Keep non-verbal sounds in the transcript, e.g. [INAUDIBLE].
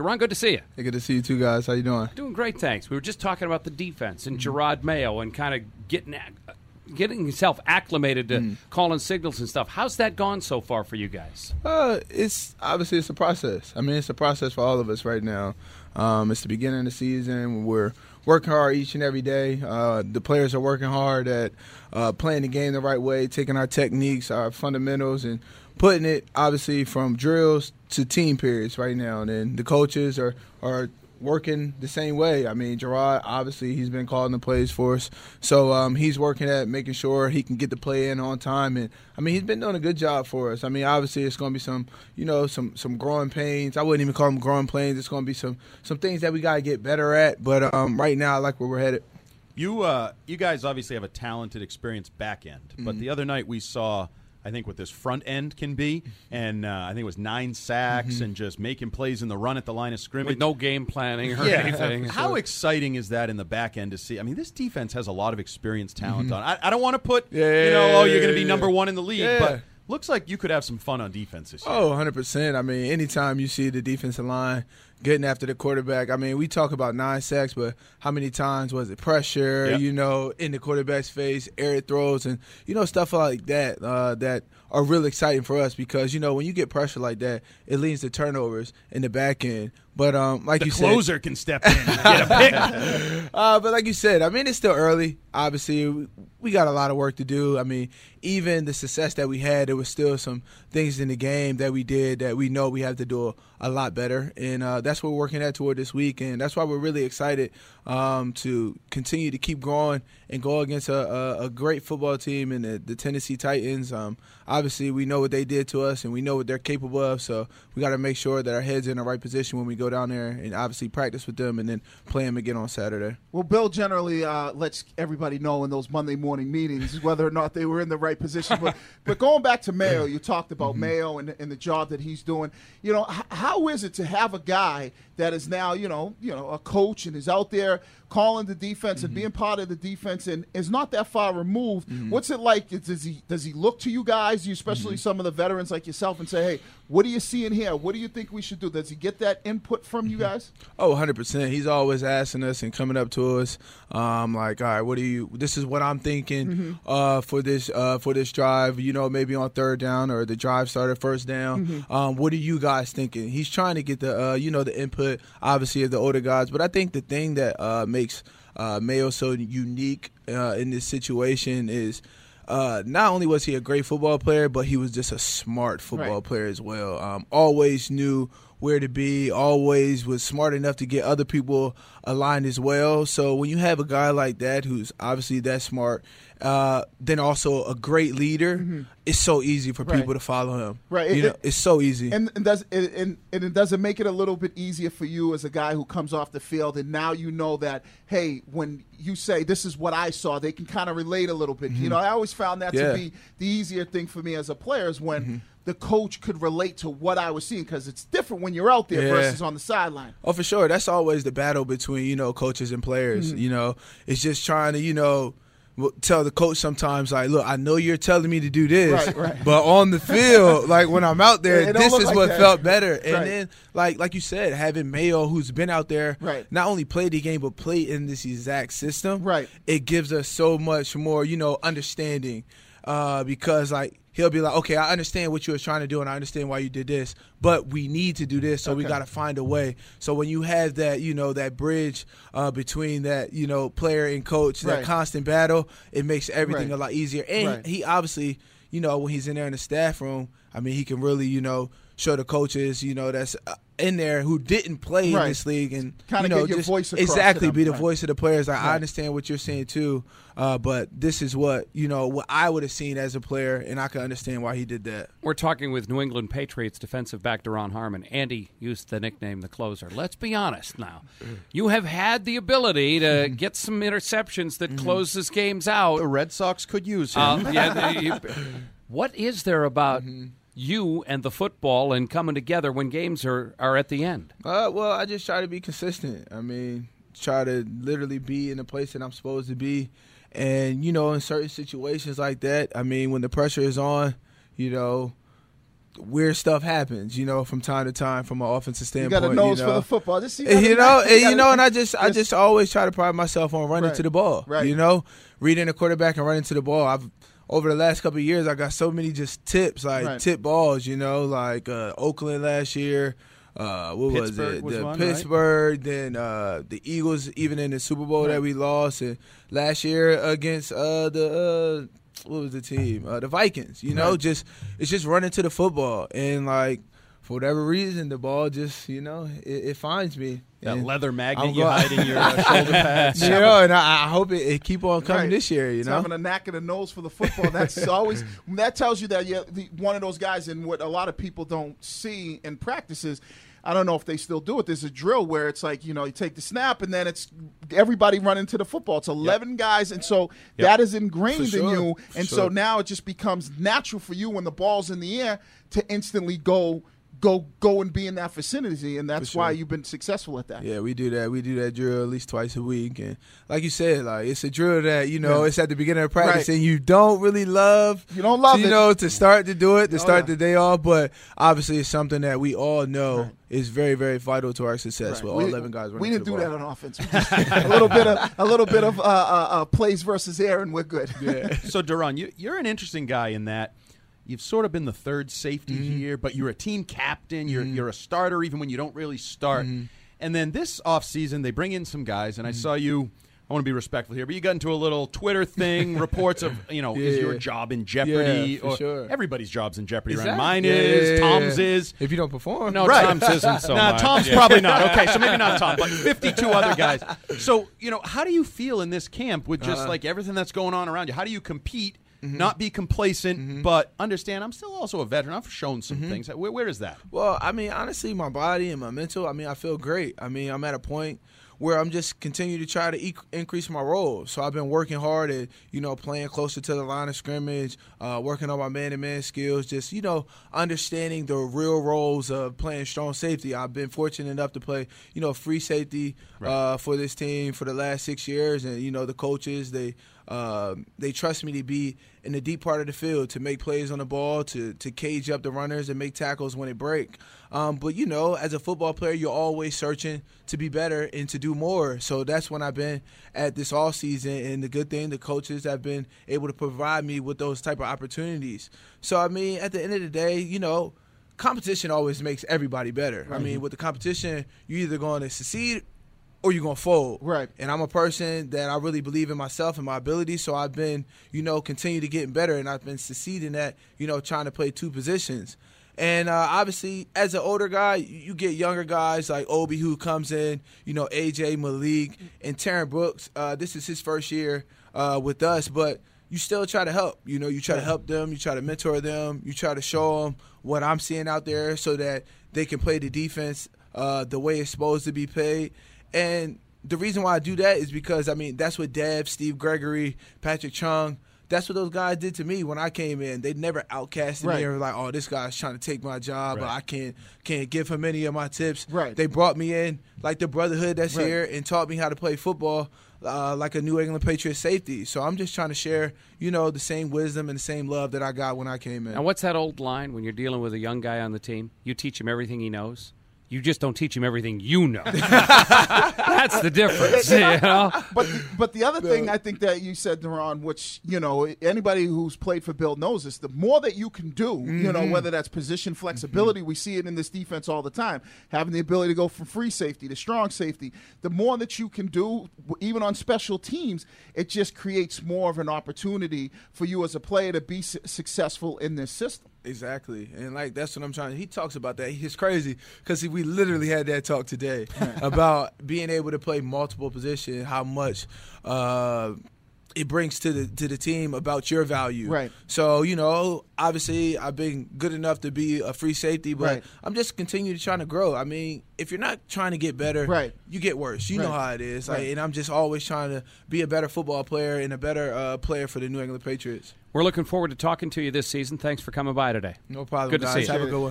Duron, good to see you. Hey, good to see you too, guys. How you doing? Doing great, thanks. We were just talking about the defense and Jerod Mayo and kind of getting getting himself acclimated to calling signals and stuff. How's that gone so far for you guys? Uh, it's obviously it's a process. I mean, it's a process for all of us right now. Um, it's the beginning of the season. We're working hard each and every day. Uh, the players are working hard at uh, playing the game the right way, taking our techniques, our fundamentals, and putting it obviously from drills to team periods right now. And then the coaches are are working the same way. I mean, Jerod, obviously, he's been calling the plays for us. So um, he's working at making sure he can get the play in on time. And, I mean, he's been doing a good job for us. I mean, obviously, it's going to be some, you know, some some growing pains. I wouldn't even call them growing pains. It's going to be some some things that we got to get better at. But um, right now, I like where we're headed. You uh, you guys obviously have a talented, experienced back end, but Mm-hmm. the other night we saw, I think, what this front end can be, and uh, I think it was nine sacks Mm-hmm. and just making plays in the run at the line of scrimmage. With no game planning or yeah. anything. How exciting is that in the back end to see? I mean, this defense has a lot of experienced talent Mm-hmm. on. I, I don't want to put, Yeah, you know, oh, you're going to be yeah, number one in the league, Yeah. but looks like you could have some fun on defense this year. Oh, 100%. I mean, anytime you see the defensive line getting after the quarterback, I mean, we talk about nine sacks, but how many times was it pressure, Yeah. you know, in the quarterback's face, air throws, and, you know, stuff like that uh, that are really exciting for us because, you know, when you get pressure like that, it leads to turnovers in the back end. But um, like you said, the you closer can step in and get a pick. [LAUGHS] uh, but like you said, I mean, it's still early. Obviously, we, we got a lot of work to do. I mean, even the success that we had, there was still some things in the game that we did that we know we have to do a, a lot better, and uh, that's what we're working at toward this week. And that's why we're really excited um, to continue to keep growing and go against a, a, a great football team in the, the Tennessee Titans. Um, obviously, we know what they did to us, and we know what they're capable of. So we got to make sure that our heads in the right position when we go down there, and obviously practice with them, and then play them again on Saturday. Well, Bill generally uh, lets everybody know in those Monday morning meetings whether or not they were in the right position. But, [LAUGHS] but going back to Mayo, you talked about Mayo and, and the job that he's doing. You know, how is it to have a guy that is now, you know, you know, a coach and is out there calling the defense and being part of the defense and is not that far removed? What's it like? Does he does he look to you guys, you especially some of the veterans like yourself, and say, hey, what do you see in here? What do you think we should do? Does he get that input from you guys? Oh, 100%. He's always asking us and coming up to us um, like, all right, what do you this is what I'm thinking uh, for this uh, for this drive, you know, maybe on third down or the drive started first down. Um, what are you guys thinking? He's trying to get the uh, you know, the input obviously of the older guys, but I think the thing that uh, makes uh, Mayo so unique uh, in this situation is uh, not only was he a great football player, but he was just a smart football Right. player as well. Um, always knew where to be, always was smart enough to get other people aligned as well. So when you have a guy like that who's obviously that smart, uh, then also a great leader, it's so easy for Right. people to follow him. Right. You It- know, it- it's so easy. And, and does and, and, it does it make it a little bit easier for you as a guy who comes off the field and now you know that hey when you say this is what I saw they can kind of relate a little bit. You know I always found that Mm-hmm. Yeah. Mm-hmm. to be the easier thing for me as a player is when the coach could relate to what I was seeing because it's different when you're out there Yeah. versus on the sideline. Oh, for sure. That's always the battle between you know coaches and players. Mm-hmm. You know, it's just trying to you know tell the coach sometimes like, look, I know you're telling me to do this, Right, right. [LAUGHS] but on the field, like when I'm out there, Yeah, this is like what that. felt better. And Right. then, like like you said, having Mayo, who's been out there, Right. not only played the game but played in this exact system, Right. It gives us so much more, you know, understanding. Uh, because like he'll be like, okay, I understand what you were trying to do, and I understand why you did this, but we need to do this, so we got to find a way. So when you have that, you know, that bridge uh, between that, you know, player and coach, that constant battle, it makes everything Right. a lot easier. And Right. he obviously, you know, when he's in there in the staff room, I mean, he can really, you know, show the coaches, you know, that's uh, in there who didn't play Right. in this league and Kinda you know, get your just voice exactly be the Right. voice of the players. Like, I Right. understand what you're saying too, uh, but this is what you know what I would have seen as a player, and I can understand why he did that. We're talking with New England Patriots defensive back Duron Harmon. Andy used the nickname the closer. Let's be honest now. You have had the ability to get some interceptions that closes games out. the Red Sox could use him. Uh, yeah, the- you- [LAUGHS] what is there about you and the football and coming together when games are, are at the end? Uh, well, I just try to be consistent. I mean, try to literally be in the place that I'm supposed to be, and you know, in certain situations like that, I mean, when the pressure is on, you know, weird stuff happens, you know, from time to time from an offensive standpoint. You got a nose you for the football. Just, And, you know, and, you gotta- know, and I just, I just- just always try to pride myself on running Right. to the ball. Right. You know, reading the quarterback and running to the ball. I've over the last couple of years, I got so many just tips, like Right. tip balls. You know, like uh, Oakland last year. Uh, what was it? was the one, right? Pittsburgh, then uh, the Eagles, even in the Super Bowl that we lost, and last year against uh, the uh, what was the team? Uh, the Vikings. You know, Right. just it's just running to the football, and like for whatever reason, the ball just you know it, it finds me. That And- leather magnet I'm you go- hide in your uh, [LAUGHS] shoulder pads. you know, and I, I hope it, it keep on coming Right. this year. You It's know, having a knack and a nose for the football. That's [LAUGHS] always that tells you that you're the, one of those guys. And what a lot of people don't see in practices, I don't know if they still do it. There's a drill where it's like you know you take the snap and then it's everybody running to the football. It's 11 guys, and so Yep. that is ingrained For in you. For And so now it just becomes natural for you when the ball's in the air to instantly go. Go, go and be in that vicinity, and that's For why you've been successful at that. Yeah, we do that. We do that drill at least twice a week, and like you said, like it's a drill that you know Yeah. it's at the beginning of practice, Right. and you don't really love. You don't love you it. know, to start to do it, to Oh, start yeah. the day off. But obviously, it's something that we all know Right. is very, very vital to our success. Right. With We- all eleven guys, We didn't do ball. that on offense. A little bit of a little bit of uh, uh, uh, plays versus air, and we're good. Yeah. so Duron, you, you're an interesting guy in that you've sort of been the third safety Mm-hmm. here, but you're a team captain. You're you're a starter even when you don't really start. Mm-hmm. And then this offseason, they bring in some guys, and I saw you. I want to be respectful here, but you got into a little Twitter thing, [LAUGHS] reports of you know, is your job in jeopardy? Yeah, or sure. Everybody's job's in jeopardy, right? Mine Yeah, is, yeah, yeah, Tom's yeah. is. If you don't perform, No, Right. Tom's isn't so [LAUGHS] nah, much. Tom's Yeah. probably not. Okay, so maybe not Tom, but [LAUGHS] 52 other guys. So, you know, how do you feel in this camp with just Uh-huh. like everything that's going on around you? How do you compete, Mm-hmm. not be complacent, but understand I'm still also a veteran. I've shown some Mm-hmm. things. Where, where is that? Well, I mean, honestly, my body and my mental, I mean, I feel great. I mean, I'm at a point where I'm just continue to try to e- increase my role. So I've been working hard at, you know, playing closer to the line of scrimmage, uh, working on my man-to-man skills, just, you know, understanding the real roles of playing strong safety. I've been fortunate enough to play, you know, free safety uh, for this team for the last six years. And, you know, the coaches, they uh, they trust me to be in the deep part of the field to make plays on the ball, to to cage up the runners and make tackles when it break. Um, but you know, as a football player, you're always searching to be better and to do more. So that's when I've been at this all season. And the good thing, the coaches have been able to provide me with those type of opportunities. So I mean, at the end of the day, you know. Competition always makes everybody better. I mean, with the competition, you're either going to succeed or you're gonna fold. Right. And I'm a person that I really believe in myself and my abilities. So I've been, you know, continue to getting better, and I've been succeeding at, you know, trying to play two positions. And uh, obviously, as an older guy, you you get younger guys like Obi who comes in, you know, AJ Malik and Terrence Brooks. Uh, this is his first year uh, with us, but you still try to help. You know, you try to help them, you try to mentor them, you try to show them what I'm seeing out there so that they can play the defense uh, the way it's supposed to be played. And the reason why I do that is because I mean that's what Dev, Steve Gregory, Patrick Chung, that's what those guys did to me when I came in. They never outcasted Right. me or like, oh, this guy's trying to take my job, Right. I can't can't give him any of my tips. Right. They brought me in like the brotherhood that's Right. here and taught me how to play football. Uh, like a New England Patriots safety, so I'm just trying to share, you know, the same wisdom and the same love that I got when I came in. And what's that old line when you're dealing with a young guy on the team? You teach him everything he knows. You just don't teach him everything you know. [LAUGHS] That's the difference, [LAUGHS] you know. But but the other thing I think that you said, Duron, which you know anybody who's played for Bill knows this. The more that you can do, you know, mm-hmm. whether that's position mm-hmm. flexibility, we see it in this defense all the time, having the ability to go from free safety to strong safety. The more that you can do, even on special teams, it just creates more of an opportunity for you as a player to be su- successful in this system. Exactly, and like that's what I'm trying. He talks about that. It's crazy because we literally had that talk today [LAUGHS] about being able to play multiple positions. How much uh, it brings to the to the team about your value. Right. So you know, obviously, I've been good enough to be a free safety, but Right. I'm just continuing to trying to grow. I mean, if you're not trying to get better, Right. you get worse. You know how it is. Like, and I'm just always trying to be a better football player and a better uh, player for the New England Patriots. We're looking forward to talking to you this season. Thanks for coming by today. No problem, Good to guys. see you. Have a good one.